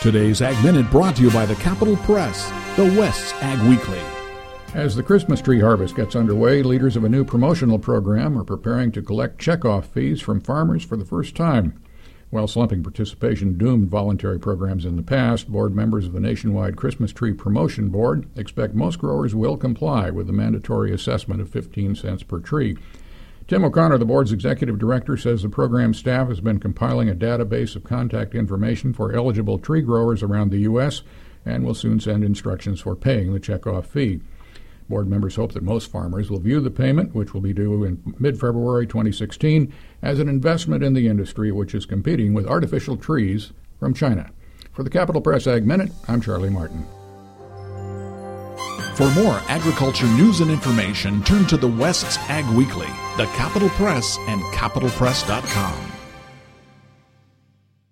Today's Ag Minute brought to you by the Capital Press, the West's Ag Weekly. As the Christmas tree harvest gets underway, leaders of a new promotional program are preparing to collect checkoff fees from farmers for the first time. While slumping participation doomed voluntary programs in the past, board members of the nationwide Christmas Tree Promotion Board expect most growers will comply with the mandatory assessment of 15 cents per tree. Tim O'Connor, the board's executive director, says the program staff has been compiling a database of contact information for eligible tree growers around the U.S. and will soon send instructions for paying the checkoff fee. Board members hope that most farmers will view the payment, which will be due in mid February 2016, as an investment in the industry which is competing with artificial trees from China. For the Capital Press Ag Minute, I'm Charlie Martin. For more agriculture news and information, turn to the West's Ag Weekly, the Capital Press, and capitalpress.com.